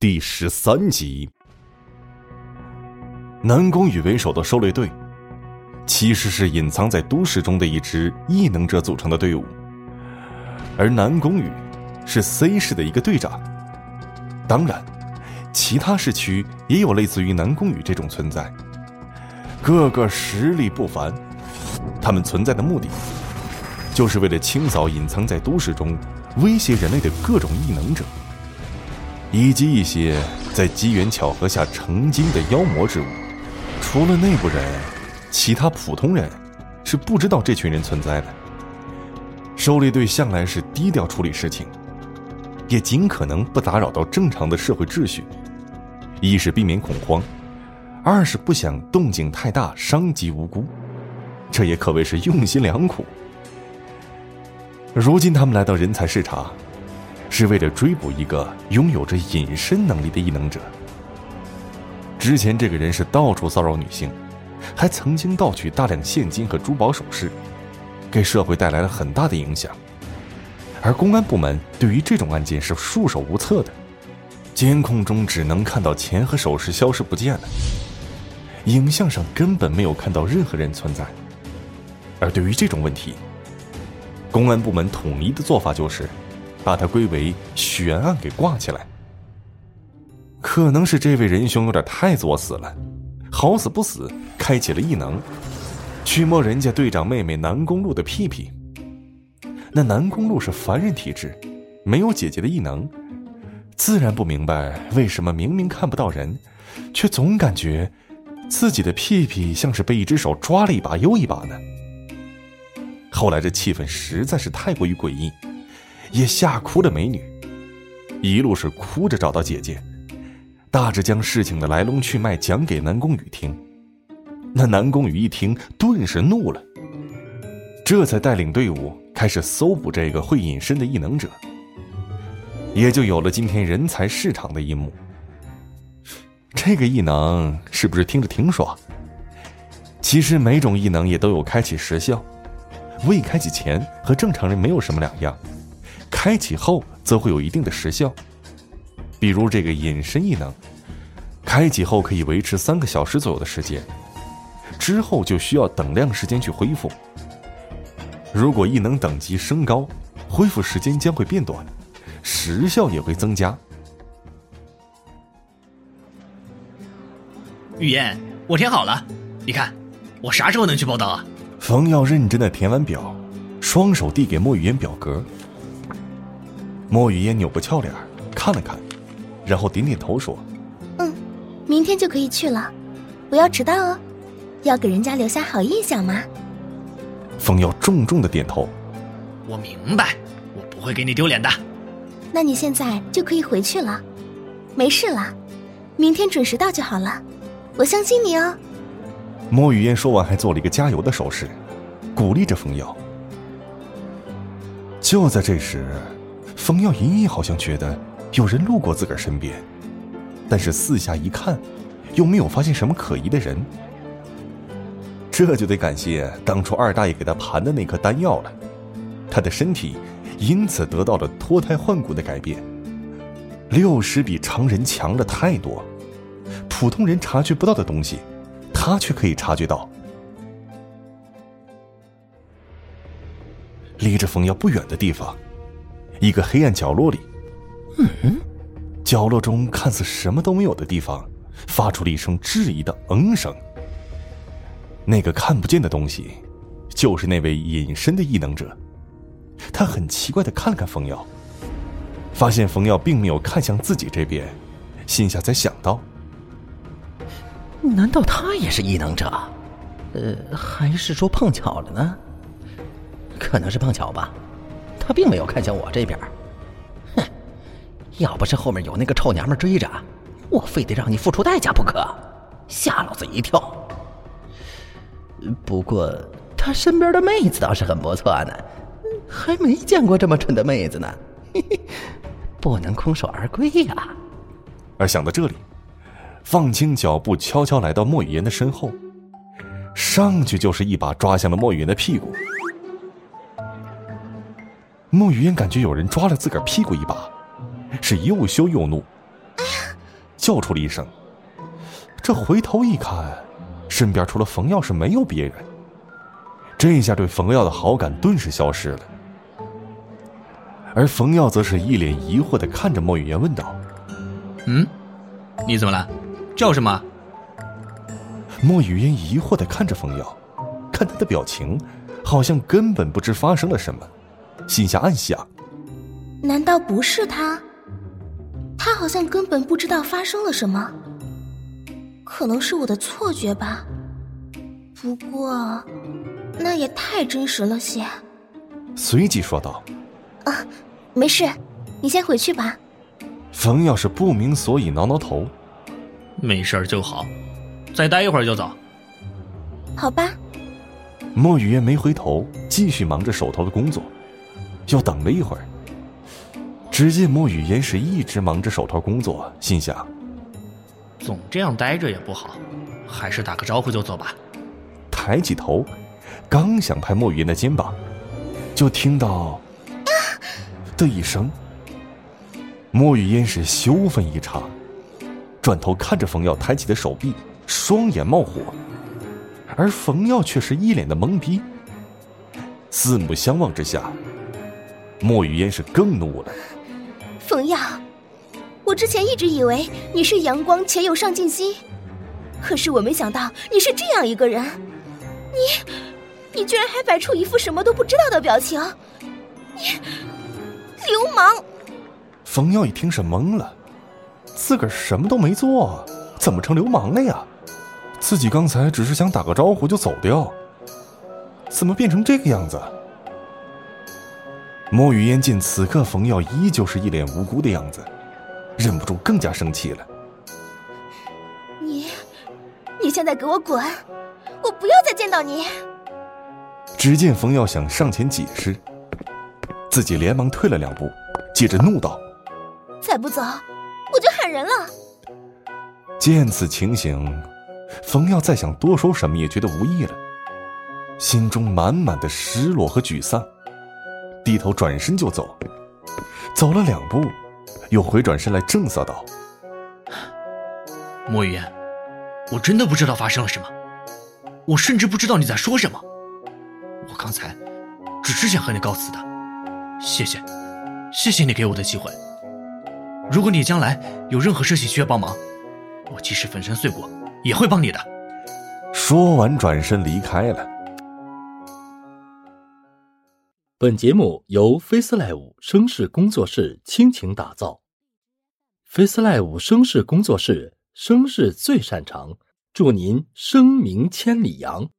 第十三集。南宫羽为首的狩猎队，其实是隐藏在都市中的一支异能者组成的队伍，而南宫羽是 C 市的一个队长。当然，其他市区也有类似于南宫羽这种存在，个个实力不凡。他们存在的目的，就是为了清扫隐藏在都市中威胁人类的各种异能者。以及一些在机缘巧合下成精的妖魔之物，除了内部人，其他普通人是不知道这群人存在的。狩猎队向来是低调处理事情，也尽可能不打扰到正常的社会秩序。一是避免恐慌，二是不想动静太大伤及无辜。这也可谓是用心良苦。如今他们来到人才市场。是为了追捕一个拥有着隐身能力的异能者。之前这个人是到处骚扰女性，还曾经盗取大量现金和珠宝首饰，给社会带来了很大的影响。而公安部门对于这种案件是束手无策的，监控中只能看到钱和首饰消失不见了，影像上根本没有看到任何人存在。而对于这种问题，公安部门统一的做法就是。把它归为悬案给挂起来。可能是这位仁兄有点太作死了，好死不死开启了异能，去摸人家队长妹妹南宫露的屁屁。那南宫露是凡人体质，没有姐姐的异能，自然不明白为什么明明看不到人，却总感觉自己的屁屁像是被一只手抓了一把又一把呢。后来这气氛实在是太过于诡异。也吓哭了美女，一路是哭着找到姐姐，大致将事情的来龙去脉讲给南宫羽听。那南宫羽一听，顿时怒了，这才带领队伍开始搜捕这个会隐身的异能者，也就有了今天人才市场的一幕。这个异能是不是听着挺爽？其实每种异能也都有开启时效，未开启前和正常人没有什么两样。开启后则会有一定的时效，比如这个隐身异能，开启后可以维持三个小时左右的时间，之后就需要等量时间去恢复。如果异能等级升高，恢复时间将会变短，时效也会增加。雨嫣，我填好了，你看，我啥时候能去报道啊？冯耀认真的填完表，双手递给莫雨嫣表格。莫雨嫣扭过俏脸，看了看，然后点点头说：“嗯，明天就可以去了，不要迟到哦，要给人家留下好印象嘛。”风耀重重的点头：“我明白，我不会给你丢脸的。”那你现在就可以回去了，没事了，明天准时到就好了，我相信你哦。莫雨嫣说完，还做了一个加油的手势，鼓励着风耀。就在这时。冯耀隐隐好像觉得有人路过自个儿身边，但是四下一看，又没有发现什么可疑的人。这就得感谢当初二大爷给他盘的那颗丹药了，他的身体因此得到了脱胎换骨的改变，六十比常人强了太多，普通人察觉不到的东西，他却可以察觉到。离着冯耀不远的地方。一个黑暗角落里，嗯，角落中看似什么都没有的地方，发出了一声质疑的“嗯”声。那个看不见的东西，就是那位隐身的异能者。他很奇怪的看了看冯耀，发现冯耀并没有看向自己这边，心下才想到：难道他也是异能者？呃，还是说碰巧了呢？可能是碰巧吧。他并没有看向我这边，哼！要不是后面有那个臭娘们追着，我非得让你付出代价不可，吓老子一跳。不过他身边的妹子倒是很不错呢，还没见过这么蠢的妹子呢，嘿嘿，不能空手而归呀。而想到这里，放轻脚步，悄悄来到莫雨言的身后，上去就是一把抓向了莫雨言的屁股。莫雨嫣感觉有人抓了自个儿屁股一把，是又羞又怒。叫出了一声。这回头一看，身边除了冯耀是没有别人。这下对冯耀的好感顿时消失了。而冯耀则是一脸疑惑的看着莫雨嫣问道：“嗯，你怎么了？叫什么？”莫雨嫣疑惑的看着冯耀，看他的表情，好像根本不知发生了什么，心下暗想：难道不是他？他好像根本不知道发生了什么。可能是我的错觉吧。不过，那也太真实了些。随即说道：“啊，没事，你先回去吧。”冯耀是不明所以，挠挠头：“没事就好，再待一会儿就走。”好吧。莫雨嫣没回头，继续忙着手头的工作。又等了一会儿，只见莫雨嫣是一直忙着手头工作，心想：总这样待着也不好，还是打个招呼就走吧。抬起头，刚想拍莫雨嫣的肩膀，就听到“的一声。莫雨嫣是羞愤异常，转头看着冯耀抬起的手臂，双眼冒火，而冯耀却是一脸的懵逼。四目相望之下，莫雨嫣是更怒了。冯耀，我之前一直以为你是阳光且有上进心，可是我没想到你是这样一个人。你，你居然还摆出一副什么都不知道的表情！你，流氓！冯耀一听是懵了，自个儿什么都没做，怎么成流氓了呀？自己刚才只是想打个招呼就走掉，怎么变成这个样子？莫雨嫣见此刻冯耀依旧是一脸无辜的样子，忍不住更加生气了。你，你现在给我滚！我不要再见到你！只见冯耀想上前解释，自己连忙退了两步，接着怒道：“再不走，我就喊人了！”见此情形，冯耀再想多说什么也觉得无益了，心中满满的失落和沮丧，低头转身就走。走了两步，又回转身来正色道：“莫雨嫣，我真的不知道发生了什么。”我甚至不知道你在说什么，我刚才只是想和你告辞的，谢谢，谢谢你给我的机会。如果你将来有任何事情需要帮忙，我即使粉身碎骨也会帮你的。说完，转身离开了。本节目由 FaceLive 声势工作室倾情打造，FaceLive 声势工作室声势最擅长。祝您声名千里扬！